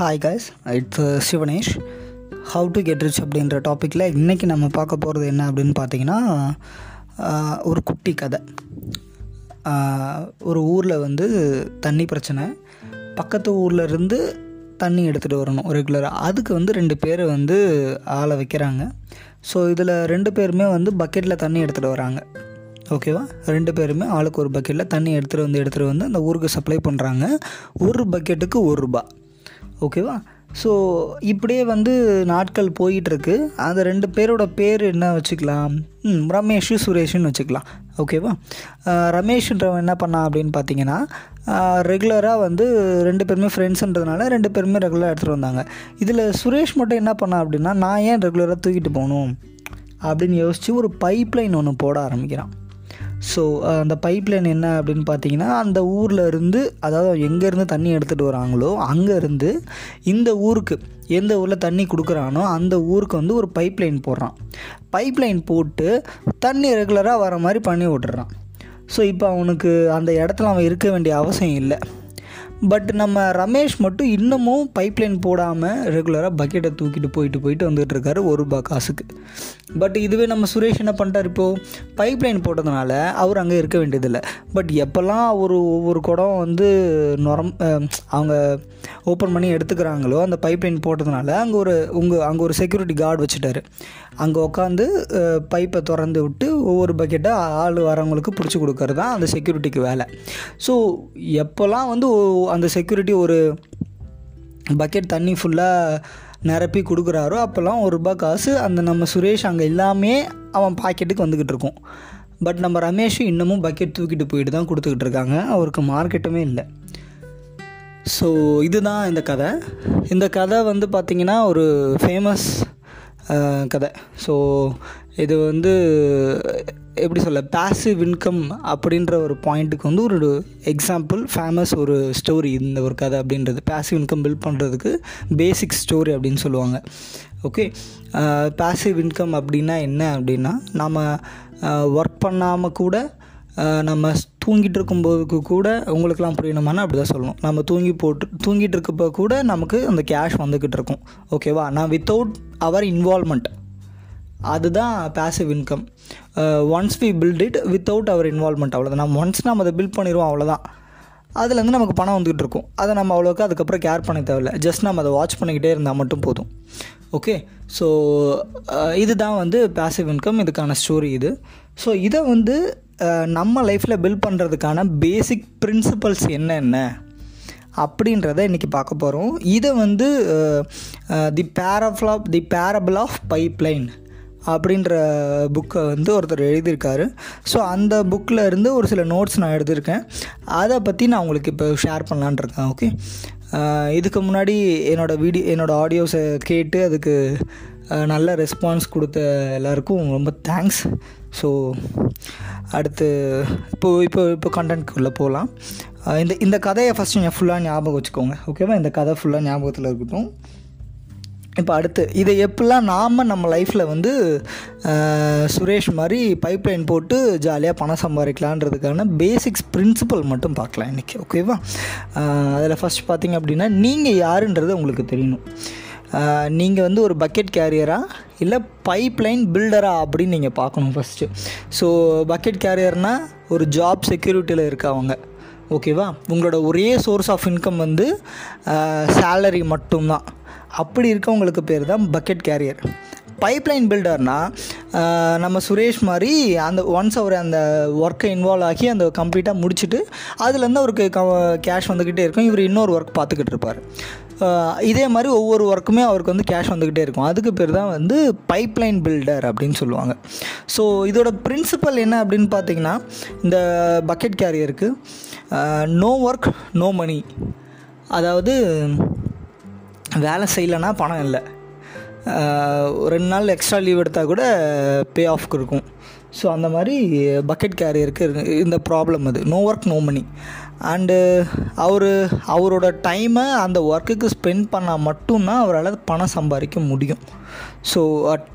Hi guys it's Sivanesh how to get rich அப்படின்ற டாப்பிக்கில் இன்றைக்கி நம்ம பார்க்க போகிறது என்ன அப்படின்னு பார்த்தீங்கன்னா ஒரு குட்டி கதை. ஒரு ஊரில் வந்து தண்ணி பிரச்சனை. பக்கத்து ஊரில் இருந்து தண்ணி எடுத்துகிட்டு வரணும் ரெகுலராக அதுக்கு வந்து ரெண்டு பேர் வந்து ஆளை வைக்கிறாங்க. ஸோ இதில் ரெண்டு பேருமே வந்து பக்கெட்டில் தண்ணி எடுத்துகிட்டு வராங்க. ஓகேவா ரெண்டு பேருமே ஆளுக்கு ஒரு பக்கெட்டில் தண்ணி எடுத்துகிட்டு வந்து எடுத்துகிட்டு வந்து அந்த ஊருக்கு சப்ளை பண்ணுறாங்க ஒரு பக்கெட்டுக்கு ஒரு ரூபா. ஓகேவா? ஸோ இப்படியே வந்து நாட்கள் போயிட்டுருக்கு. அந்த ரெண்டு பேரோட பேர் என்ன வச்சுக்கலாம்? ம் ரமேஷ் வச்சுக்கலாம். ஓகேவா? ரமேஷ்ன்றவன் என்ன பண்ணான் அப்படின்னு பார்த்தீங்கன்னா ரெகுலராக வந்து ரெண்டு பேருமே ஃப்ரெண்ட்ஸுன்றதுனால ரெண்டு பேருமே ரெகுலராக எடுத்துகிட்டு வந்தாங்க. இதில் சுரேஷ் மட்டும் என்ன பண்ணான் அப்படின்னா நான் ஏன் ரெகுலராக தூக்கிட்டு போகணும்? அப்படின்னு யோசித்து ஒரு பைப்லைன் ஒன்று போட ஆரம்பிக்கிறான். ஸோ அந்த பைப் லைன் என்ன அப்படின்னு பார்த்தீங்கன்னா அந்த ஊரில் இருந்து அதாவது எங்கேருந்து தண்ணி எடுத்துகிட்டு வராங்களோ அங்கேருந்து இந்த ஊருக்கு எந்த ஊரில் தண்ணி கொடுக்குறானோ அந்த ஊருக்கு வந்து ஒரு பைப் லைன் போடுறான். பைப் லைன் போட்டு தண்ணி ரெகுலராக வர மாதிரி பண்ணி விட்டுறான். ஸோ இப்போ அவனுக்கு அந்த இடத்துல அவன் இருக்க வேண்டிய அவசியம் இல்லை. பட் நம்ம ரமேஷ் மட்டும் இன்னமும் பைப்லைன் போடாமல் ரெகுலராக பக்கெட்டை தூக்கிட்டு போயிட்டு போயிட்டு வந்துட்டு இருக்காரு ஒரு ரூபா காசுக்கு. பட் இதுவே நம்ம சுரேஷ் என்ன பண்ணிட்டார் இப்போது பைப்லைன் போட்டதுனால அவர் அங்கே இருக்க வேண்டியதில்லை. பட் எப்போல்லாம் ஒரு ஒவ்வொரு குடம் வந்து நொரம் அவங்க ஓப்பன் பண்ணி எடுத்துக்கிறாங்களோ அந்த பைப்லைன் போட்டதுனால அங்கே ஒரு உங்கள் அங்கே ஒரு செக்யூரிட்டி கார்டு வச்சுட்டாரு. அங்கே உட்காந்து பைப்பை திறந்து விட்டு ஒவ்வொரு பக்கெட்டாக ஆள் வரவங்களுக்கு பிடிச்சி கொடுக்கறது தான் அந்த செக்யூரிட்டிக்கு வேலை. ஸோ எப்போல்லாம் வந்து அந்த செக்யூரிட்டி ஒரு பக்கெட் தண்ணி ஃபுல்லாக நிரப்பி கொடுக்குறாரோ அப்போல்லாம் ஒரு ரூபாய் காசு அந்த நம்ம சுரேஷ் அங்கே எல்லாமே அவன் பாக்கெட்டுக்கு வந்துக்கிட்டு இருக்கும். பட் நம்ம ரமேஷும் இன்னமும் பக்கெட் தூக்கிட்டு போயிட்டு தான் கொடுத்துக்கிட்டு இருக்காங்க. அவருக்கு மார்க்கெட்டுமே இல்லை. ஸோ இதுதான் இந்த கதை. இந்த கதை வந்து பார்த்திங்கன்னா ஒரு ஃபேமஸ் கதை. ஸோ இது வந்து எப்படி சொல்ல பேசிவ் இன்கம் அப்படின்ற ஒரு பாயிண்ட்டுக்கு வந்து ஒரு எக்ஸாம்பிள் ஃபேமஸ் ஒரு ஸ்டோரி இந்த ஒரு கதை அப்படின்றது. பேசிவ் இன்கம் பில்ட் பண்ணுறதுக்கு பேசிக் ஸ்டோரி அப்படின்னு சொல்லுவாங்க. ஓகே பேசிவ் இன்கம் அப்படின்னா என்ன அப்படின்னா நம்ம ஒர்க் பண்ணாமல் கூட நம்ம தூங்கிட்டு இருக்கும்போதுக்கு கூட உங்களுக்கெல்லாம் புரியணுமானா அப்படி தான் சொல்லணும். நம்ம தூங்கி போட்டு தூங்கிட்டு இருக்கப்போ கூட நமக்கு அந்த கேஷ் வந்துக்கிட்டு இருக்கும். ஓகேவா நான் வித்தவுட் அவர் இன்வால்மெண்ட் அதுதான் passive income once we build it without our involvement அவ்வளோதான் நம்ம ஒன்ஸ் நம்ம அதை பில்ட் பண்ணிடுவோம் அவ்வளோதான் அதுலேருந்து நமக்கு பணம் வந்துக்கிட்டு இருக்கும். அதை நம்ம அவ்வளோக்கா அதுக்கப்புறம் கேர் பண்ண தேவையில்ல. ஜஸ்ட் நம்ம அதை வாட்ச் பண்ணிக்கிட்டே இருந்தால் மட்டும் போதும். ஓகே ஸோ இதுதான் வந்து பேசிவ் இன்கம் இதுக்கான ஸ்டோரி இது. ஸோ இதை வந்து நம்ம லைஃப்பில் பில்ட் பண்ணுறதுக்கான பேசிக் பிரின்சிபல்ஸ் என்னென்ன அப்படின்றத இன்றைக்கி பார்க்க போகிறோம் இதை வந்து the parable of the parable of pipeline அப்படின்ற புக்கை வந்து ஒருத்தர் எழுதியிருக்காரு. ஸோ அந்த புக்கில் இருந்து ஒரு சில நோட்ஸ் நான் எடுத்திருக்கேன். அதை பற்றி நான் உங்களுக்கு இப்போ ஷேர் பண்ணலான்னு இருக்கேன் ஓகே இதுக்கு முன்னாடி என்னோடய வீடியோ என்னோடய ஆடியோஸை கேட்டு அதுக்கு நல்ல ரெஸ்பான்ஸ் கொடுத்த எல்லாருக்கும் ரொம்ப தேங்க்ஸ் ஸோ அடுத்து இப்போ இப்போ இப்போ கண்டென்ட்குள்ளே போகலாம். இந்த இந்த கதையை ஃபஸ்ட்டு நீங்கள் ஃபுல்லாக ஞாபகம் வச்சுக்கோங்க ஓகேவா இந்த கதை ஃபுல்லாக ஞாபகத்தில் இருக்கட்டும். இப்போ அடுத்து இதை எப்படிலாம் நாம் நம்ம லைஃப்பில் வந்து சுரேஷ் மாதிரி பைப்லைன் போட்டு ஜாலியாக பணம் சம்பாதிக்கலான்றதுக்கான பேசிக்ஸ் பிரின்சிபல் மட்டும் பார்க்கலாம் இன்றைக்கி ஓகேவா அதில் ஃபஸ்ட் பார்த்தீங்க அப்படின்னா நீங்கள் யாருன்றது உங்களுக்கு தெரியணும். நீங்கள் வந்து ஒரு பக்கெட் கேரியராக இல்லை பைப்லைன் பில்டரா அப்படின்னு நீங்கள் பார்க்கணும் ஃபஸ்ட்டு ஸோ பக்கெட் கேரியர்னால் ஒரு ஜாப் செக்யூரிட்டியில் இருக்கவங்க ஓகேவா உங்களோட ஒரே சோர்ஸ் ஆஃப் இன்கம் வந்து சேலரி மட்டும்தான். அப்படி இருக்கவங்களுக்கு பேர் தான் பக்கெட் கேரியர் பைப்லைன் பில்டர்னால் நம்ம சுரேஷ் மாதிரி அந்த ஒன்ஸ் அவர் அந்த ஒர்க்கை இன்வால்வ் ஆகி அந்த கம்ப்ளீட்டாக முடிச்சுட்டு அதுலேருந்து அவருக்கு க கேஷ் வந்துக்கிட்டே இருக்கும். இவர் இன்னொரு ஒர்க் பார்த்துக்கிட்டு இருப்பார். இதே மாதிரி ஒவ்வொரு ஒர்க்குமே அவருக்கு வந்து கேஷ் வந்துக்கிட்டே இருக்கும். அதுக்கு பேர் தான் வந்து பைப்லைன் பில்டர் அப்படின்னு சொல்லுவாங்க. ஸோ இதோட பிரின்சிபல் என்ன அப்படின்னு பார்த்தீங்கன்னா இந்த பக்கெட் கேரியருக்கு நோ ஒர்க் நோ மணி அதாவது வேலை செய்யலைன்னா பணம் இல்லை. ரெண்டு நாள் எக்ஸ்ட்ரா லீவ் எடுத்தால் கூட பே ஆஃப்க்கு இருக்கும். ஸோ அந்த மாதிரி பக்கெட் கேரியருக்கு இந்த ப்ராப்ளம் அது. No work no money and அவர் அவரோட டைமை அந்த ஒர்க்குக்கு ஸ்பெண்ட் பண்ணால் மட்டும்தான் அவரால் பணம் சம்பாதிக்க முடியும். So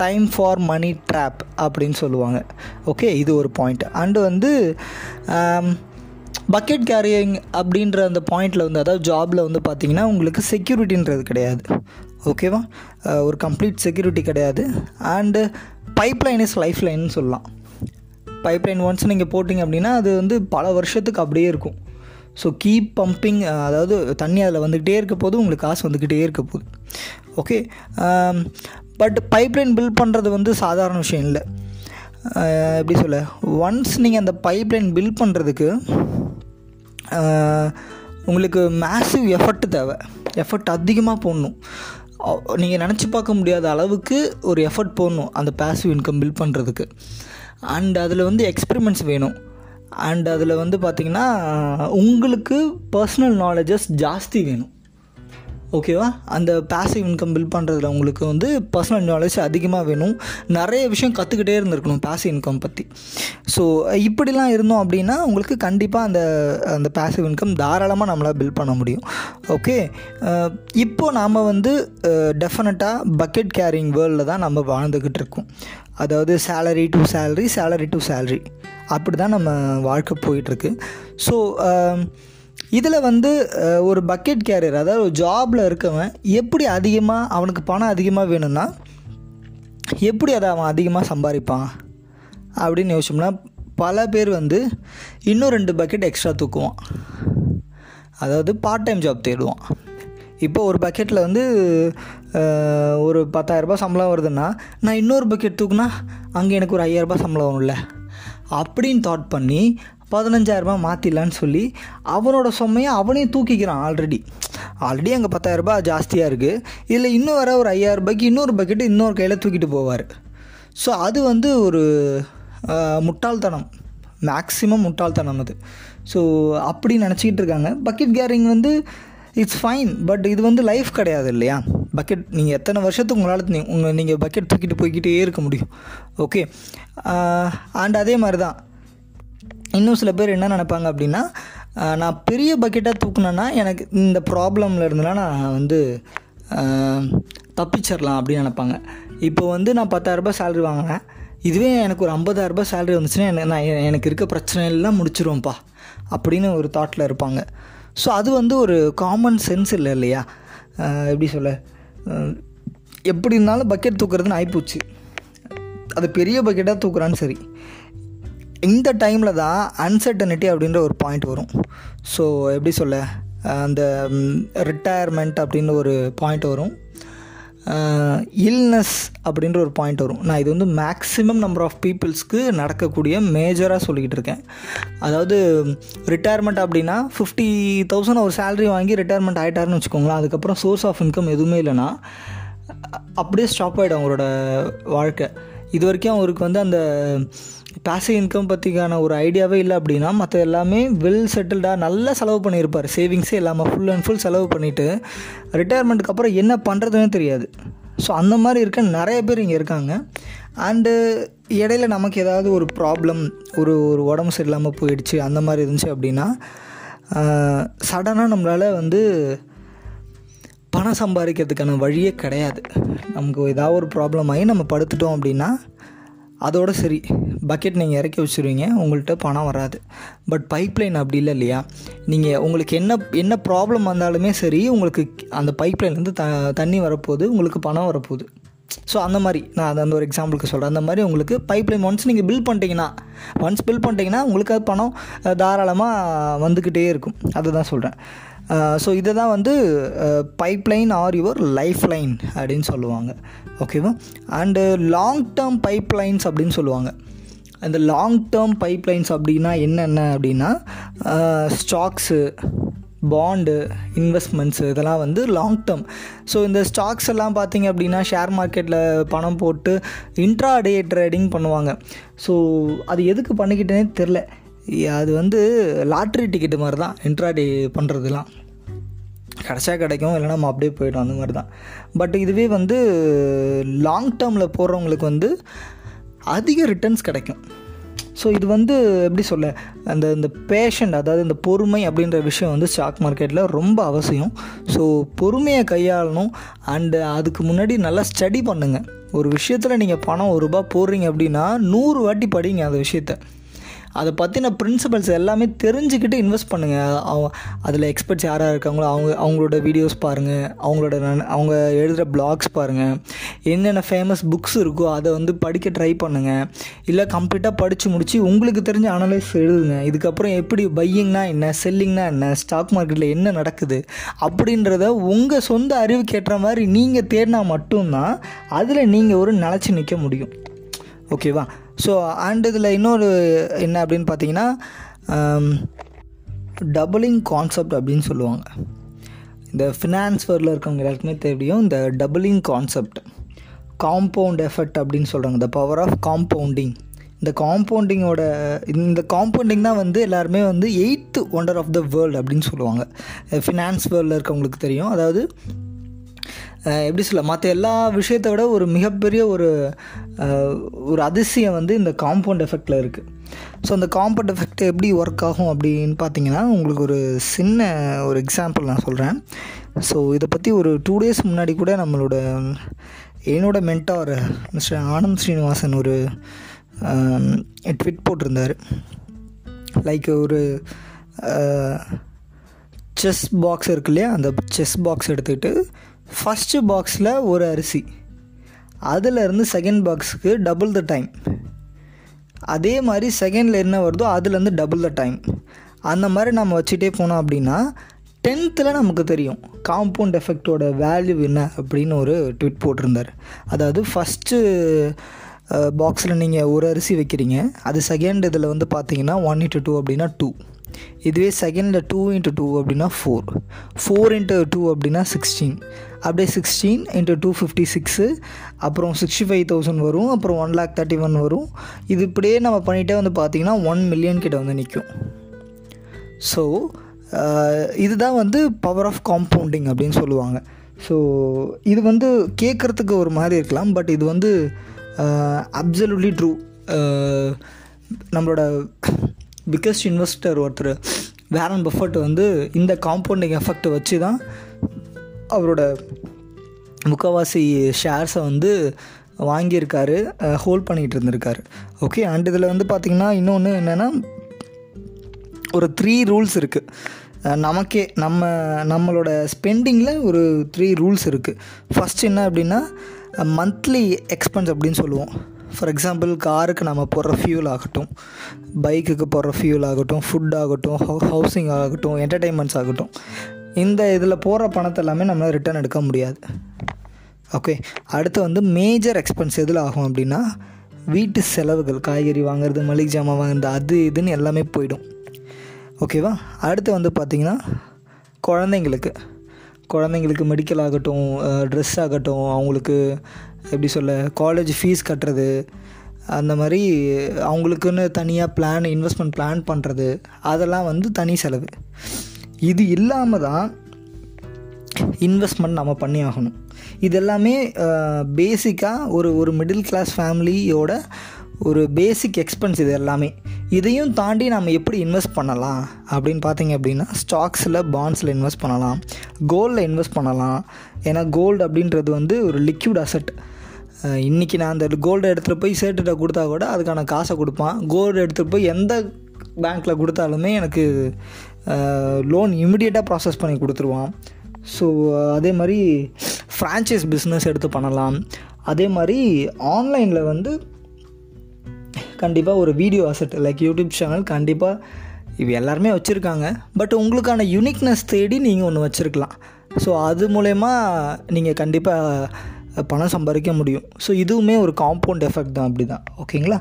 time for money trap அப்படின்னு சொல்லுவாங்க. ஓகே இது ஒரு பாயிண்ட் அண்டு வந்து பக்கெட் கேரியிங் அப்படின்ற அந்த பாயிண்டில் வந்து அதாவது ஜாபில் வந்து பார்த்திங்கன்னா உங்களுக்கு செக்யூரிட்டின்றது கிடையாது. ஓகேவா ஒரு கம்ப்ளீட் செக்யூரிட்டி கிடையாது. And pipeline is life line சொல்லலாம். பைப்லைன் ஒன்ஸ் நீங்கள் போட்டிங்க அப்படின்னா அது வந்து பல வருஷத்துக்கு அப்படியே இருக்கும். ஸோ கீப் பம்பிங் அதாவது தண்ணி அதில் வந்துக்கிட்டே இருக்க போது உங்களுக்கு காசு வந்துக்கிட்டே இருக்க போகுது. ஓகே பட் பைப்லைன் பில்ட் பண்ணுறது வந்து சாதாரண விஷயம் இல்லை. எப்படி சொல்ல? ஒன்ஸ் நீங்கள் அந்த பைப்லைன் பில்ட் பண்ணுறதுக்கு உங்களுக்கு மேசிவ் எஃபர்ட் தேவை. எஃபர்ட் அதிகமாக போடணும். நீங்கள் நினச்சி பார்க்க முடியாத அளவுக்கு ஒரு எஃபர்ட் போடணும் அந்த பேசிவ் இன்கம் பில்ட் பண்ணுறதுக்கு அண்ட் அதில் வந்து எக்ஸ்பெரிமெண்ட்ஸ் வேணும். அண்ட் அதில் வந்து பார்த்திங்கன்னா உங்களுக்கு பர்சனல் நாலேஜஸ் ஜாஸ்தி வேணும். ஓகேவா? அந்த பேசிவ் இன்கம் பில்ட் பண்ணுறதுல உங்களுக்கு வந்து பர்சனல் நாலேஜ் அதிகமாக வேணும். நிறைய விஷயம் கற்றுக்கிட்டே இருந்திருக்கணும் பேசிவ் இன்கம் பற்றி ஸோ இப்படிலாம் இருந்தோம் அப்படின்னா உங்களுக்கு கண்டிப்பாக அந்த அந்த பேசிவ் இன்கம் தாராளமாக நம்மளால் பில்ட் பண்ண முடியும். ஓகே இப்போ நாம் வந்து டெஃபினட்டாக பக்கெட் கேரிங் வேர்ல்டில் தான் நம்ம வாழ்ந்துக்கிட்டு இருக்கோம். அதாவது salary to salary salary to salary அப்படி தான் நம்ம வாழ்க்கை போயிட்டுருக்கு ஸோ இதில் வந்து ஒரு பக்கெட் கேரியர் அதாவது ஒரு ஜாபில் இருக்கவன் எப்படி அதிகமாக அவனுக்கு பணம் அதிகமாக வேணும்னா எப்படி அதை அவன் அதிகமாக சம்பாதிப்பான் அப்படின்னு யோசிச்சோம்னா பல பேர் வந்து இன்னும் ரெண்டு பக்கெட் எக்ஸ்ட்ரா தூக்குவான். அதாவது பார்ட் டைம் ஜாப் தேடுவான். இப்போ ஒரு பக்கெட்டில் வந்து ஒரு பத்தாயிரரூபா சம்பளம் வருதுன்னா நான் இன்னொரு பக்கெட் தூக்குனா அங்கே எனக்கு ஒரு ஐயாயிரரூபா சம்பளம் வரும்ல. அப்படின்னு தாட் பண்ணி பதினஞ்சாயிரரூபா மாற்றிடலான்னு சொல்லி அவனோட சுமையை அவனையும் தூக்கிக்கிறான் ஆல்ரெடி ஆல்ரெடி அங்கே பத்தாயிரரூபா ஜாஸ்தியாக இருக்குது இதில் இன்னும் வர ஒரு ஐயாயிரரூபாய்க்கு இன்னொரு பக்கெட்டு இன்னொரு கையில் தூக்கிட்டு போவார். ஸோ அது வந்து ஒரு முட்டாள்தனம். மேக்ஸிமம் முட்டாள்தனம் அது. ஸோ அப்படி நினச்சிக்கிட்டு இருக்காங்க. பக்கெட் கேரிங் வந்து இட்ஸ் ஃபைன் பட் இது வந்து லைஃப் கிடையாது இல்லையா? பக்கெட் நீங்கள் எத்தனை வருஷத்துக்கு உங்களால் உங்கள் நீங்கள் பக்கெட் தூக்கிட்டு போய்கிட்டே இருக்க முடியும். ஓகே அண்ட் அதே மாதிரி தான் இன்னும் சில பேர் என்ன நினைப்பாங்க அப்படின்னா நான் பெரிய பக்கெட்டாக தூக்குனேன்னா எனக்கு இந்த ப்ராப்ளமில் இருந்தெல்லாம் நான் வந்து தப்பிச்சிடலாம் அப்படின்னு நினப்பாங்க. இப்போ வந்து நான் பத்தாயிரரூபா சேலரி வாங்கினேன். இதுவே எனக்கு ஒரு ஐம்பதாயிரரூபா சேலரி வந்துச்சுன்னா எனக்கு நான் எனக்கு இருக்க பிரச்சனையெல்லாம் முடிச்சிருவோம்ப்பா அப்படின்னு ஒரு தாட்டில் இருப்பாங்க. ஸோ அது வந்து ஒரு காமன் சென்ஸ் இல்லை இல்லையா? எப்படி சொல்ல? எப்படி இருந்தாலும் பக்கெட் தூக்குறதுன்னு ஆகிப்போச்சு அது பெரிய பக்கெட்டாக தூக்குறான்னு சரி. இந்த டைமில் தான் அன்சர்டனிட்டி அப்படின்ற ஒரு பாயிண்ட் வரும். ஸோ எப்படி சொல்ல? அந்த ரிட்டையர்மெண்ட் அப்படின்னு ஒரு பாயிண்ட் வரும். இல்னஸ் அப்படின்ற ஒரு பாயிண்ட் வரும். நான் இது வந்து மேக்ஸிமம் நம்பர் ஆஃப் பீப்புள்ஸ்க்கு நடக்கக்கூடிய மேஜராக சொல்லிக்கிட்டு இருக்கேன். அதாவது ரிட்டையர்மெண்ட் அப்படின்னா ஃபிஃப்டி தௌசண்ட் ஒரு சேலரி வாங்கி ரிட்டையர்மெண்ட் ஆகிட்டாருன்னு வச்சுக்கோங்களேன். அதுக்கப்புறம் சோர்ஸ் ஆஃப் இன்கம் எதுவுமே இல்லைன்னா அப்படியே ஸ்டாப் ஆகிடும் அவரோட வாழ்க்கை. இது வரைக்கும் அவருக்கு வந்து அந்த பேசிவ் இன்கம் பற்றிக்கான ஒரு ஐடியாவே இல்லை அப்படின்னா மற்ற எல்லாமே வெல் செட்டில்டாக நல்லா செலவு பண்ணியிருப்பார். சேவிங்ஸே இல்லாமல் ஃபுல் அண்ட் ஃபுல் செலவு பண்ணிவிட்டு ரிட்டையர்மெண்ட்டுக்கு அப்புறம் என்ன பண்ணுறதுனே தெரியாது. ஸோ அந்த மாதிரி இருக்க நிறைய பேர் இங்கே இருக்காங்க. அண்டு இடையில நமக்கு ஏதாவது ஒரு ப்ராப்ளம் ஒரு ஒரு உடம்பு சரியில்லாமல் போயிடுச்சு அந்த மாதிரி இருந்துச்சு அப்படின்னா சடனாக நம்மளால் வந்து பணம் சம்பாதிக்கிறதுக்கான வழியே கிடையாது. நமக்கு ஏதாவது ஒரு ப்ராப்ளம் ஆகி நம்ம படுத்துட்டோம் அப்படின்னா அதோட சரி பக்கெட் நீங்கள் இறக்கி வச்சுருவீங்க உங்கள்கிட்ட பணம் வராது. பட் பைப்லைன் அப்படி இல்லை இல்லையா? நீங்கள் உங்களுக்கு என்ன என்ன ப்ராப்ளம் வந்தாலுமே சரி உங்களுக்கு அந்த பைப்லைன்லேருந்து த தண்ணி வரப்போகுது உங்களுக்கு பணம் வரப்போகுது. ஸோ அந்த மாதிரி நான் அது அந்த ஒரு எக்ஸாம்பிளுக்கு சொல்கிறேன் அந்த மாதிரி உங்களுக்கு பைப்லைன் ஒன்ஸ் நீங்கள் பில் பண்ணிட்டீங்கன்னா ஒன்ஸ் பில் பண்ணிட்டீங்கன்னா உங்களுக்கு அது பணம் தாராளமாக வந்துக்கிட்டே இருக்கும். அதுதான் சொல்கிறேன் ஸோ இதை தான் வந்து pipeline are your life line அப்படின்னு சொல்லுவாங்க. ஓகேவா அண்டு லாங் டேர்ம் பைப்லைன்ஸ் அப்படின்னு சொல்லுவாங்க. அந்த லாங் டேர்ம் பைப்லைன்ஸ் அப்படின்னா என்னென்ன அப்படின்னா ஸ்டாக்ஸு பாண்டு இன்வெஸ்ட்மெண்ட்ஸு இதெல்லாம் வந்து லாங் டேர்ம் ஸோ இந்த ஸ்டாக்ஸ் எல்லாம் பார்த்திங்க அப்படின்னா ஷேர் மார்க்கெட்டில் பணம் போட்டு இன்ட்ரா டே ட்ரேடிங் பண்ணுவாங்க. ஸோ அது எதுக்கு பண்ணிக்கிட்டேனே தெரில. அது வந்து லாட்ரி டிக்கெட்டு மாதிரி தான் இன்ட்ரா டே பண்ணுறதுலாம் கிடச்சா கிடைக்கும் இல்லைனா நம்ம அப்படியே போயிடும் அந்த மாதிரி தான் பட் இதுவே வந்து லாங் டேர்மில் போடுறவங்களுக்கு வந்து அதிக ரிட்டர்ன்ஸ் கிடைக்கும். ஸோ இது வந்து எப்படி சொல்ல அந்த இந்த பேஷண்ட் அதாவது இந்த பொறுமை அப்படின்ற விஷயம் வந்து ஸ்டாக் மார்க்கெட்டில் ரொம்ப அவசியம். ஸோ பொறுமையை கையாளணும் அண்டு அதுக்கு முன்னாடி நல்லா ஸ்டடி பண்ணுங்கள் ஒரு விஷயத்தில் நீங்கள் பணம் ஒரு ரூபா போடுறீங்க அப்படின்னா நூறு வாட்டி படிங்க அந்த விஷயத்த. அதை பற்றின பிரின்சிபல்ஸ் எல்லாமே தெரிஞ்சுக்கிட்டு இன்வெஸ்ட் பண்ணுங்கள் அவங்க அதில் எக்ஸ்பர்ட்ஸ் யாராக இருக்காங்களோ அவங்க அவங்களோட வீடியோஸ் பாருங்கள் அவங்களோட நன்- அவங்க எழுதுகிற பிளாக்ஸ் பாருங்கள் என்னென்ன ஃபேமஸ் புக்ஸ் இருக்கோ அதை வந்து படிக்க ட்ரை பண்ணுங்கள் இல்லை கம்ப்ளீட்டாக படித்து முடித்து உங்களுக்கு தெரிஞ்ச அனலைஸ் எழுதுங்க. இதுக்கப்புறம் எப்படி பையிங்னா என்ன செல்லிங்னா என்ன ஸ்டாக் மார்க்கெட்டில் என்ன நடக்குது அப்படின்றத உங்கள் சொந்த அறிவுக்கு ஏற்ற மாதிரி நீங்கள் தேடினா மட்டும்தான் அதில் நீங்கள் ஒரு நிலச்சி நிற்க முடியும். ஓகேவா ஸோ அண்ட் இதில் இன்னொரு என்ன அப்படின்னு பார்த்தீங்கன்னா டபுளிங் கான்செப்ட் அப்படின்னு சொல்லுவாங்க. இந்த ஃபினான்ஸ் வேர்டில் இருக்கவங்க எல்லாருக்குமே தெரியும் இந்த டபுளிங் கான்செப்ட் காம்பவுண்ட் எஃபெக்ட் அப்படின்னு சொல்கிறாங்க த பவர் ஆஃப் காம்பவுண்டிங் இந்த காம்பவுண்டிங்கோட இந்த காம்பவுண்டிங் தான் வந்து எல்லாருமே வந்து eighth wonder of the world அப்படின்னு சொல்லுவாங்க. ஃபினான்ஸ் வேர்ல்டில் இருக்கவங்களுக்கு தெரியும். அதாவது எப்படி சொல்ல மற்ற எல்லா விஷயத்தை விட ஒரு மிகப்பெரிய ஒரு ஒரு அதிசயம் வந்து இந்த காம்பவுண்ட் எஃபெக்டில் இருக்குது ஸோ அந்த காம்பவுண்ட் எஃபெக்ட் எப்படி ஒர்க் ஆகும் அப்படின்னு பார்த்தீங்கன்னா உங்களுக்கு ஒரு சின்ன ஒரு எக்ஸாம்பிள் நான் சொல்கிறேன் ஸோ இதை பற்றி ஒரு டூ டேஸ் முன்னாடி கூட நம்மளோட என்னோட மென்டார் மிஸ்டர் ஆனந்த் ஸ்ரீனிவாசன் ஒரு ட்விட் போட்டிருந்தார். லைக் ஒரு செஸ் பாக்ஸ் இருக்கு இல்லையா? அந்த செஸ் பாக்ஸ் எடுத்துக்கிட்டு ஃபஸ்ட்டு பாக்ஸில் ஒரு அரிசி. அதிலேருந்து செகண்ட் பாக்ஸுக்கு டபுள் த டைம் அதே மாதிரி செகண்டில் என்ன வருதோ அதுலேருந்து டபுள் த டைம் அந்த மாதிரி நம்ம வச்சுட்டே போனோம் அப்படின்னா டென்த்தில் நமக்கு தெரியும் காம்பவுண்ட் எஃபெக்டோட வேல்யூ என்ன அப்படின்னு ஒரு ட்விட் போட்டிருந்தார். அதாவது ஃபஸ்ட்டு பாக்ஸில் நீங்கள் ஒரு அரிசி வைக்கிறீங்க அது செகண்ட் இதில் வந்து பார்த்தீங்கன்னா ஒன் இன்ட்டு டூ அப்படின்னா டூ இதுவே செகண்டில் டூ இன்ட்டு டூ அப்படின்னா ஃபோர் ஃபோர் இன்ட்டு டூ அப்படின்னா சிக்ஸ்டீன் அப்படியே sixteen into two fifty six அப்புறம் சிக்ஸ்டி ஃபைவ் தௌசண்ட் வரும் அப்புறம் ஒன் லேக் தேர்ட்டி ஒன் வரும். இது இப்படியே நம்ம பண்ணிகிட்டே வந்து பார்த்திங்கன்னா ஒன் மில்லியன் கிட்ட வந்து நிற்கும் ஸோ இதுதான் வந்து பவர் ஆஃப் காம்பவுண்டிங் அப்படின்னு சொல்லுவாங்க. ஸோ இது வந்து கேட்குறதுக்கு ஒரு மாதிரி இருக்கலாம் பட் இது வந்து அப்சல்யூட்லி ட்ரூ நம்மளோட பிக்கஸ்ட் இன்வெஸ்டர் ஒருத்தர் வேரன் பஃபட் வந்து இந்த காம்பவுண்டிங் எஃபெக்ட் வச்சு தான் அவரோட முக்கால்வாசி ஷேர்ஸை வந்து வாங்கியிருக்காரு ஹோல்ட் பண்ணிகிட்டு இருந்திருக்காரு. ஓகே அண்ட் இதில் வந்து பார்த்திங்கன்னா இன்னொன்று என்னென்னா ஒரு த்ரீ ரூல்ஸ் இருக்குது நமக்கே நம்ம நம்மளோட ஸ்பெண்டிங்கில் ஒரு த்ரீ ரூல்ஸ் இருக்குது ஃபஸ்ட் என்ன அப்படின்னா மந்த்லி எக்ஸ்பென்ஸ் அப்படின்னு சொல்லுவோம். ஃபார் எக்ஸாம்பிள் காருக்கு நம்ம போடுற ஃபியூல் ஆகட்டும் பைக்குக்கு போடுற ஃபியூல் ஆகட்டும் ஃபுட் ஆகட்டும் ஹவுசிங் ஆகட்டும் என்டர்டெயின்மெண்ட்ஸ் ஆகட்டும் இந்த இதில் போடுற பணத்தை எல்லாமே நம்மளால் ரிட்டர்ன் எடுக்க முடியாது. ஓகே அடுத்து வந்து மேஜர் எக்ஸ்பென்ஸ் எதில் ஆகும் அப்படின்னா வீட்டு செலவுகள் காய்கறி வாங்குறது மளிகை ஜாமான் வாங்குறது அது இதுன்னு எல்லாமே போயிடும். ஓகேவா அடுத்து வந்து பார்த்திங்கன்னா குழந்தைங்களுக்கு. குழந்தைங்களுக்கு மெடிக்கல் ஆகட்டும் ட்ரெஸ் ஆகட்டும் அவங்களுக்கு எப்படி சொல்ல காலேஜ் ஃபீஸ் கட்டுறது அந்த மாதிரி அவங்களுக்குன்னு தனியாக பிளான் இன்வெஸ்ட்மெண்ட் பிளான் பண்ணுறது அதெல்லாம் வந்து தனி செலவு. இது இல்லாமல் தான் இன்வெஸ்ட்மெண்ட் நம்ம பண்ணி ஆகணும். இது எல்லாமே பேசிக்காக ஒரு ஒரு மிடில் கிளாஸ் ஃபேமிலியோட ஒரு பேசிக் எக்ஸ்பென்ஸ் இது எல்லாமே. இதையும் தாண்டி நம்ம எப்படி இன்வெஸ்ட் பண்ணலாம்? அப்படின்னு பார்த்தீங்க அப்படின்னா ஸ்டாக்ஸில் பாண்ட்ஸில் இன்வெஸ்ட் பண்ணலாம். கோல்டில் இன்வெஸ்ட் பண்ணலாம். ஏன்னா கோல்டு அப்படின்றது வந்து ஒரு லிக்விட் அசட் இன்றைக்கி நான் அந்த கோல்டு எடுத்துகிட்டு போய் சேர்ட்டு கொடுத்தா கூட அதுக்கான காசை கொடுப்பான். கோல்டு எடுத்துகிட்டு போய் எந்த பேங்க்கில் கொடுத்தாலுமே எனக்கு லோன் இமிடியேட்டாக ப்ராசஸ் பண்ணி கொடுத்துருவான். ஸோ அதே மாதிரி ஃப்ரான்ச்சைஸ் பிஸ்னஸ் எடுத்து பண்ணலாம். அதே மாதிரி ஆன்லைனில் வந்து கண்டிப்பாக ஒரு video asset like YouTube channel கண்டிப்பாக இது எல்லாருமே வச்சுருக்காங்க. பட் உங்களுக்கான யுனிக்னஸ் தேடி நீங்கள் ஒன்று வச்சுருக்கலாம். ஸோ அது மூலயமா நீங்கள் கண்டிப்பாக பணம் சம்பாதிக்க முடியும். ஸோ இதுவுமே ஒரு காம்பவுண்ட் எஃபெக்ட் தான் அப்படி தான் ஓகேங்களா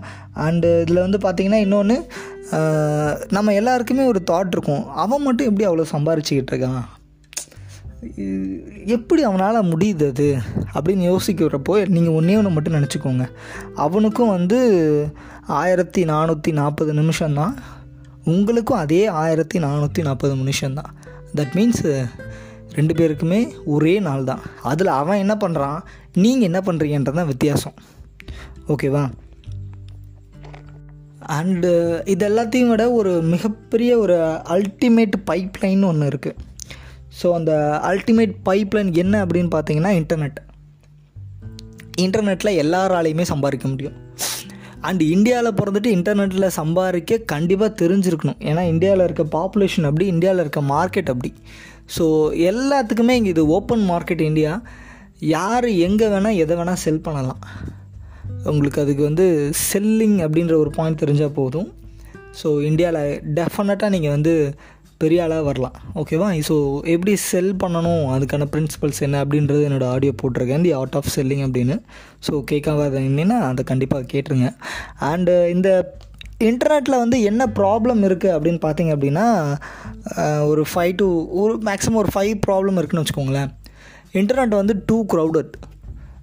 அண்டு இதில் வந்து பார்த்திங்கன்னா இன்னொன்று நம்ம எல்லாருக்குமே ஒரு தாட் இருக்கும். அவன் மட்டும் எப்படி அவ்வளோ சம்பாரிச்சிக்கிட்டு இருக்கான்? எப்படி அவனால் முடியுது அது? அப்படின்னு யோசிக்கிறப்போ நீங்கள் ஒன்றே ஒன்று மட்டும் நினச்சிக்கோங்க. அவனுக்கும் வந்து ஆயிரத்தி நானூற்றி நாற்பது நிமிஷம்தான் உங்களுக்கும் அதே ஆயிரத்தி நானூற்றி நாற்பது நிமிஷம்தான் தட் மீன்ஸ் ரெண்டு பேருக்குமே ஒரே நாள் தான். அதில் அவன் என்ன பண்ணுறான் நீங்கள் என்ன பண்ணுறீங்கன்றது தான் வித்தியாசம். ஓகேவா அண்டு இது எல்லாத்தையும் விட ஒரு மிகப்பெரிய ஒரு அல்டிமேட் பைப்லைன் ஒன்று இருக்குது ஸோ அந்த அல்டிமேட் பைப்லைன் என்ன அப்படின்னு பார்த்தீங்கன்னா இன்டர்நெட் இன்டர்நெட்டில் எல்லாராலையுமே சம்பாதிக்க முடியும். அண்ட் இந்தியாவில் பிறந்துட்டு இன்டர்நெட்டில் சம்பாதிக்க கண்டிப்பாக தெரிஞ்சிருக்கணும். ஏன்னா இந்தியாவில் இருக்க பாப்புலேஷன் அப்படி இந்தியாவில் இருக்க மார்க்கெட் அப்படி. ஸோ எல்லாத்துக்குமே இங்கே இது ஓப்பன் மார்க்கெட் இந்தியா யார் எங்கே வேணால் எதை வேணால் செல் பண்ணலாம். உங்களுக்கு அதுக்கு வந்து செல்லிங் அப்படின்ற ஒரு பாயிண்ட் தெரிஞ்சால் போதும். ஸோ இந்தியாவில் டெஃபினட்டாக நீங்கள் வந்து பெரிய ஆளாக வரலாம். ஓகேவா ஸோ எப்படி செல் பண்ணணும்? அதுக்கான பிரின்சிபல்ஸ் என்ன? அப்படின்றது என்னோடய ஆடியோ போட்டிருக்கேன். தி ஆர்ட் ஆஃப் செல்லிங் அப்படின்னு. ஸோ கேட்காத என்னன்னா அதை கண்டிப்பாக கேட்டுருங்க. அண்டு uh, இந்த இன்டர்நெட்டில் வந்து என்ன ப்ராப்ளம் இருக்குது அப்படின்னு பார்த்தீங்க அப்படின்னா uh, ஒரு ஃபைவ் டு ஒரு மேக்ஸிமம் ஒரு ஃபைவ் ப்ராப்ளம் இருக்குன்னு வச்சுக்கோங்களேன். இன்டர்நெட் வந்து டூ க்ரௌடட்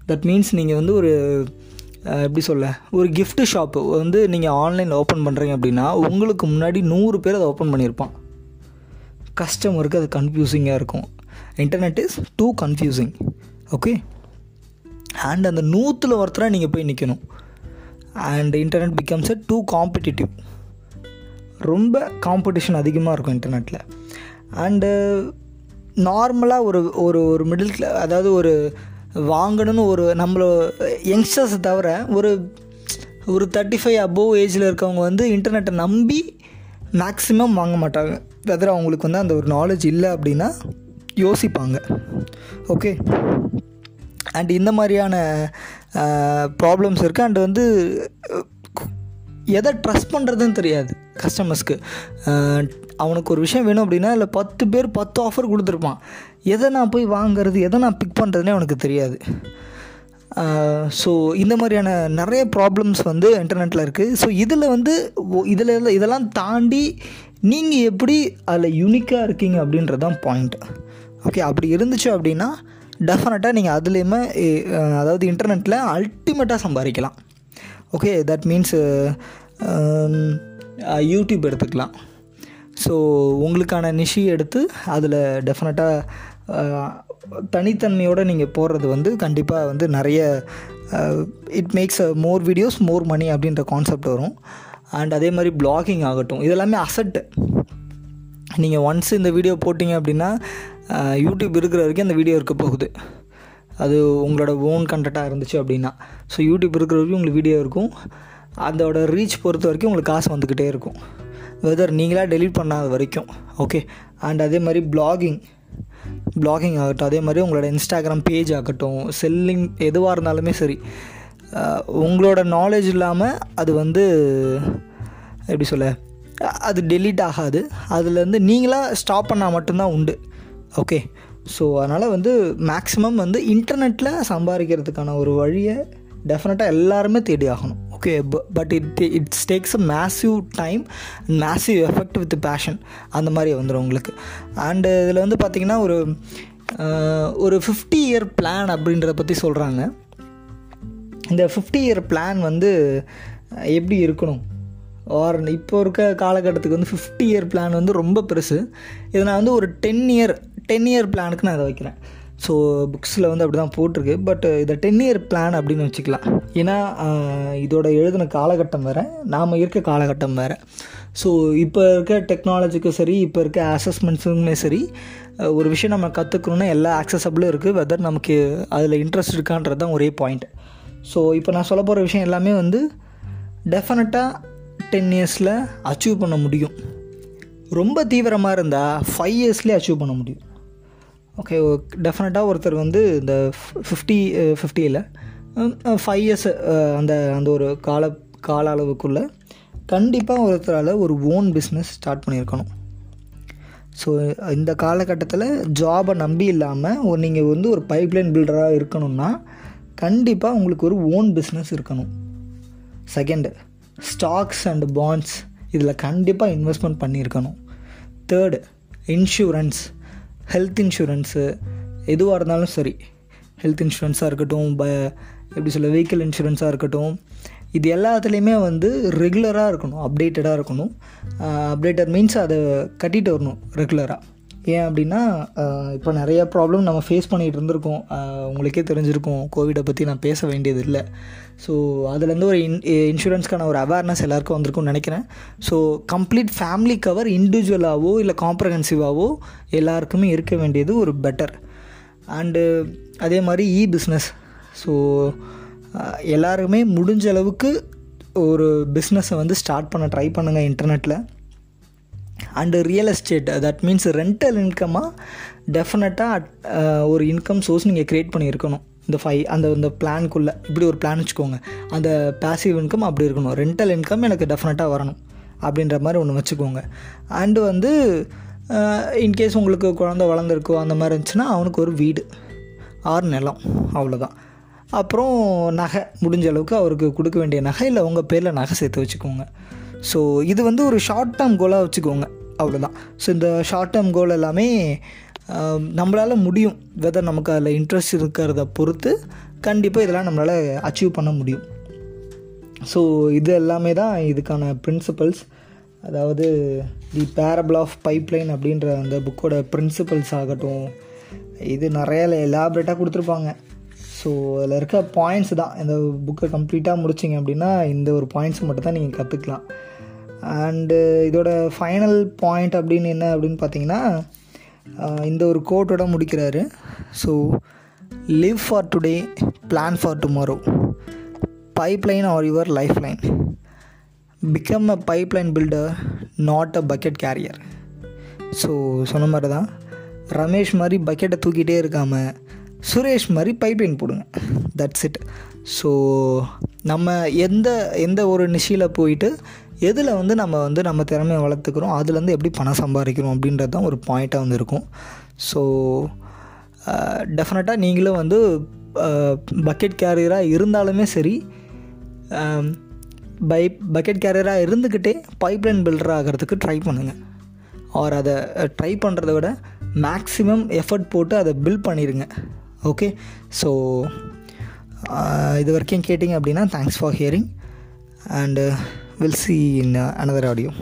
தட் மீன்ஸ் நீங்கள் வந்து ஒரு uh, எப்படி சொல்ல? ஒரு கிஃப்ட் ஷாப்பு வந்து நீங்கள் ஆன்லைனில் ஓப்பன் பண்ணுறீங்க அப்படின்னா உங்களுக்கு முன்னாடி நூறு பேர் அதை ஓப்பன் பண்ணியிருப்பான். கஸ்டமருக்கு அது கன்ஃபியூசிங்காக இருக்கும். Internet is too confusing okay and அந்த நூற்றில் ஒருத்தராக நீங்கள் போய் நிற்கணும் and internet becomes a too competitive ரொம்ப காம்படிஷன் அதிகமாக இருக்கும் இன்டர்நெட்டில் அண்டு நார்மலாக ஒரு ஒரு ஒரு மிடில் கிளா அதாவது ஒரு வாங்கணும்னு ஒரு நம்மளோ யங்ஸ்டர்ஸை தவிர ஒரு ஒரு தேர்ட்டி ஃபைவ் அபோவ் ஏஜில் இருக்கவங்க வந்து இன்டர்நெட்டை நம்பி மேக்ஸிமம் வாங்க மாட்டாங்க. வெதர் அவங்களுக்கு வந்து அந்த ஒரு நாலேஜ் இல்லை அப்படின்னா யோசிப்பாங்க. ஓகே அண்ட் இந்த மாதிரியான ப்ராப்ளம்ஸ் இருக்குது அண்ட் வந்து எதை ட்ரஸ்ட் பண்ணுறதுன்னு தெரியாது கஸ்டமர்ஸ்க்கு அவனுக்கு ஒரு விஷயம் வேணும் அப்படின்னா இல்லை பத்து பேர் பத்து ஆஃபர் கொடுத்துருப்பான். எதை நான் போய் வாங்குறது எதை நான் பிக் பண்ணுறதுனே அவனுக்கு தெரியாது. ஸோ இந்த மாதிரியான நிறைய ப்ராப்ளம்ஸ் வந்து இன்டர்நெட்டில் இருக்குது ஸோ இதில் வந்து இதில் இதெல்லாம் தாண்டி நீங்கள் எப்படி அதில் யூனிக்காக இருக்கீங்க அப்படின்றது தான் பாயிண்ட் ஓகே அப்படி இருந்துச்சு அப்படின்னா டெஃபினட்டாக நீங்கள் அதுலேயுமே அதாவது இன்டர்நெட்டில் அல்டிமேட்டாக சம்பாதிக்கலாம். ஓகே தட் மீன்ஸ் யூடியூப் எடுத்துக்கலாம். ஸோ உங்களுக்கான நிஷி எடுத்து அதில் டெஃபினட்டாக தனித்தன்மையோடு நீங்கள் போடுறது வந்து கண்டிப்பாக வந்து நிறைய it makes more videos more money அப்படின்ற கான்செப்ட் வரும். அண்ட் அதே மாதிரி பிளாகிங் ஆகட்டும். இதெல்லாமே அசட்டு நீங்கள் ஒன்ஸ் இந்த வீடியோ போட்டிங்க அப்படின்னா யூடியூப் இருக்கிற வரைக்கும் அந்த வீடியோ இருக்க போகுது. அது உங்களோட ஓன் கண்டெக்டாக இருந்துச்சு அப்படின்னா. ஸோ யூடியூப் இருக்கிற வரைக்கும் உங்களுக்கு வீடியோ இருக்கும். அதோட ரீச் பொறுத்த வரைக்கும் உங்களுக்கு காசு வந்துக்கிட்டே இருக்கும். வெதர் நீங்களாக டெலிட் பண்ணாத வரைக்கும். ஓகே அண்ட் அதே மாதிரி பிளாகிங் பிளாகிங் ஆகட்டும். அதே மாதிரி உங்களோட இன்ஸ்டாகிராம் பேஜ் ஆகட்டும். செல்லிங் எதுவாக இருந்தாலுமே சரி. உங்களோட நாலேஜ் இல்லாமல் அது வந்து எப்படி சொல்ல அது டெலீட் ஆகாது. அதுலேருந்து நீங்களாக ஸ்டாப் பண்ணால் மட்டும்தான் உண்டு. ஓகே ஸோ அதனால் வந்து மேக்ஸிமம் வந்து இன்டர்நெட்டில் சம்பாதிக்கிறதுக்கான ஒரு வழியை டெஃபினட்டாக எல்லாருமே தேடி ஆகணும். Okay but it it's takes a massive time massive effect with passion அந்த மாதிரி வந்துடும் உங்களுக்கு. அண்டு இதில் வந்து பார்த்திங்கன்னா ஒரு ஒரு ஃபிஃப்டி இயர் பிளான் அப்படின்றத பற்றி சொல்கிறாங்க இந்த ஃபிஃப்டி இயர் பிளான் வந்து எப்படி இருக்கணும்? ஆர் இப்போ இருக்க காலகட்டத்துக்கு வந்து ஃபிஃப்டி இயர் பிளான் வந்து ரொம்ப பெருசு. இதை நான் வந்து ஒரு டென் இயர் டென் இயர் பிளானுக்கு நான் இதை வைக்கிறேன். ஸோ புக்ஸில் வந்து அப்படி தான் போட்டிருக்கு. பட் இதை டென் இயர் பிளான் அப்படின்னு வச்சுக்கலாம். ஏன்னா இதோட எழுதின காலகட்டம் வேறு நாம் இருக்க காலகட்டம் வேறு. ஸோ இப்போ இருக்க டெக்னாலஜிக்கும் சரி இப்போ இருக்க அசஸ்மெண்ட்ஸுமே சரி ஒரு விஷயம் நம்ம கற்றுக்கணுன்னா எல்லா ஆக்சசபிளும் இருக்குது வெதர் நமக்கு அதில் இன்ட்ரெஸ்ட் இருக்கான்றது தான் ஒரே பாயிண்ட் ஸோ இப்போ நான் சொல்ல போகிற விஷயம் எல்லாமே வந்து டெஃபினட்டாக டென் இயர்ஸில் அச்சீவ் பண்ண முடியும். ரொம்ப தீவிரமாக இருந்தால் ஃபைவ் இயர்ஸ்லேயே அச்சீவ் பண்ண முடியும். ஓகே டெஃபினட்டாக ஒருத்தர் வந்து இந்த ஃபிஃப்டி ஃபிஃப்டியில் ஃபைவ் இயர்ஸ் அந்த அந்த ஒரு கால கால அளவுக்குள்ளே கண்டிப்பாக ஒருத்தரால் ஒரு ஓன் பிஸ்னஸ் ஸ்டார்ட் பண்ணியிருக்கணும். ஸோ இந்த காலகட்டத்தில் ஜாபை நம்பி இல்லாமல் ஒரு நீங்கள் வந்து ஒரு பைப்லைன் பில்டராக இருக்கணும்னா கண்டிப்பாக உங்களுக்கு ஒரு ஓன் பிஸ்னஸ் இருக்கணும். செகண்டு ஸ்டாக்ஸ் அண்ட் பாண்ட்ஸ் இதில் கண்டிப்பாக இன்வெஸ்ட்மெண்ட் பண்ணியிருக்கணும். தேர்டு இன்சூரன்ஸ் ஹெல்த் இன்சூரன்ஸு எதுவாக இருந்தாலும் சரி. ஹெல்த் இன்சூரன்ஸாக இருக்கட்டும் ப எப்படி சொல்ல வெஹிக்கிள் இன்சூரன்ஸாக இருக்கட்டும் இது எல்லாத்துலேயுமே வந்து ரெகுலராக இருக்கணும் அப்டேட்டடாக இருக்கணும். அப்டேட்டட் மீன்ஸ் அதை கட்டிட்டு வரணும் ரெகுலராக ஏன் அப்படின்னா இப்போ நிறைய ப்ராப்ளம் நம்ம ஃபேஸ் பண்ணிகிட்டு இருந்திருக்கோம். உங்களுக்கே தெரிஞ்சிருக்கும். கோவிடை பற்றி நான் பேச வேண்டியது இல்லை ஸோ அதுலேருந்து ஒரு இன் இன்சூரன்ஸ்க்கான ஒரு அவேர்னஸ் எல்லாருக்கும் வந்திருக்கும்னு நினைக்கிறேன். ஸோ கம்ப்ளீட் ஃபேமிலி கவர் இண்டிவிஜுவலாகவோ இல்லை காம்ப்ரஹென்சிவாகவோ எல்லாருக்குமே இருக்க வேண்டியது ஒரு பெட்டர் அண்டு அதே மாதிரி இ பிஸ்னஸ் ஸோ எல்லாருமே முடிஞ்ச அளவுக்கு ஒரு பிஸ்னஸை வந்து ஸ்டார்ட் பண்ண ட்ரை பண்ணுங்கள் இன்டர்நெட்டில் and real estate that means rental இன்கமாக டெஃபினட்டாக ஒரு இன்கம் சோர்ஸ் நீங்கள் க்ரியேட் பண்ணியிருக்கணும். இந்த ஃபை அந்த இந்த பிளானுக்குள்ளே இப்படி ஒரு பிளான் வச்சுக்கோங்க. அந்த பேசிவ் இன்கம் அப்படி இருக்கணும். ரெண்டல் இன்கம் எனக்கு டெஃபினட்டாக வரணும். அப்படின்ற மாதிரி ஒன்று வச்சுக்கோங்க. அண்டு வந்து uh, இன்கேஸ் உங்களுக்கு குழந்த வளர்ந்துருக்கோ அந்த மாதிரி இருந்துச்சுன்னா அவனுக்கு ஒரு வீடு. ஆறு நிலம். அவ்வளோதான் அப்புறம் நகை. முடிஞ்ச அளவுக்கு அவருக்கு கொடுக்க வேண்டிய நகை இல்லை உங்கள் பேரில் நகை சேர்த்து வச்சுக்கோங்க. ஸோ இது வந்து ஒரு ஷார்ட் டேர்ம் கோலாக வச்சுக்கோங்க. அவ்வளோதான் ஸோ இந்த ஷார்ட் டேர்ம் கோல் எல்லாமே நம்மளால் முடியும். வெதர் நமக்கு அதில் இன்ட்ரெஸ்ட் இருக்கிறத பொறுத்து கண்டிப்பாக இதெல்லாம் நம்மளால் அச்சீவ் பண்ண முடியும். ஸோ இது எல்லாமே தான் இதுக்கான பிரின்சிபல்ஸ் அதாவது தி பேரபிள் ஆஃப் பைப்லைன் அப்படின்ற அந்த புக்கோட பிரின்சிபல்ஸ் ஆகட்டும். இது நிறைய எலாபரேட்டாக கொடுத்துருப்பாங்க. ஸோ அதில் இருக்க பாயிண்ட்ஸ் தான். இந்த புக்கை கம்ப்ளீட்டாக முடிச்சிங்க அப்படின்னா இந்த ஒரு பாயிண்ட்ஸ் மட்டும் தான் நீங்கள் கற்றுக்கலாம் அண்டு uh, இதோட ஃபைனல் பாயிண்ட் அப்படின்னு என்ன அப்படின்னு பார்த்தீங்கன்னா uh, இந்த ஒரு கோட்டோட முடிக்கிறாரு. So live for today plan for tomorrow pipeline are your lifeline become a pipeline builder not a bucket carrier so சொன்ன மாதிரி தான் ரமேஷ் மாதிரி பக்கெட்டை தூக்கிட்டே இருக்காமல் சுரேஷ் மாதிரி பைப்லைன் போடுங்க. தட்ஸ் இட் ஸோ நம்ம எந்த எந்த ஒரு நிஷியில் போயிட்டு எதில் வந்து நம்ம வந்து நம்ம திறமையை வளர்த்துக்கிறோம் அதுலேருந்து எப்படி பணம் சம்பாதிக்கிறோம் அப்படின்றது தான் ஒரு பாயிண்ட்டாக வந்து இருக்கும். ஸோ டெஃபினட்டாக நீங்களும் வந்து பக்கெட் கேரியராக இருந்தாலுமே சரி பை பக்கெட் கேரியராக இருந்துக்கிட்டே பைப்லைன் பில்டர் ஆகிறதுக்கு ட்ரை பண்ணுங்கள் ஆர் அதை ட்ரை பண்ணுறத விட மேக்ஸிமம் எஃபர்ட் போட்டு அதை பில்ட் பண்ணிடுங்க ஓகே ஸோ இது வரைக்கும் கேட்டிங்க அப்படின்னா thanks for hearing and we'll see in uh, another audio.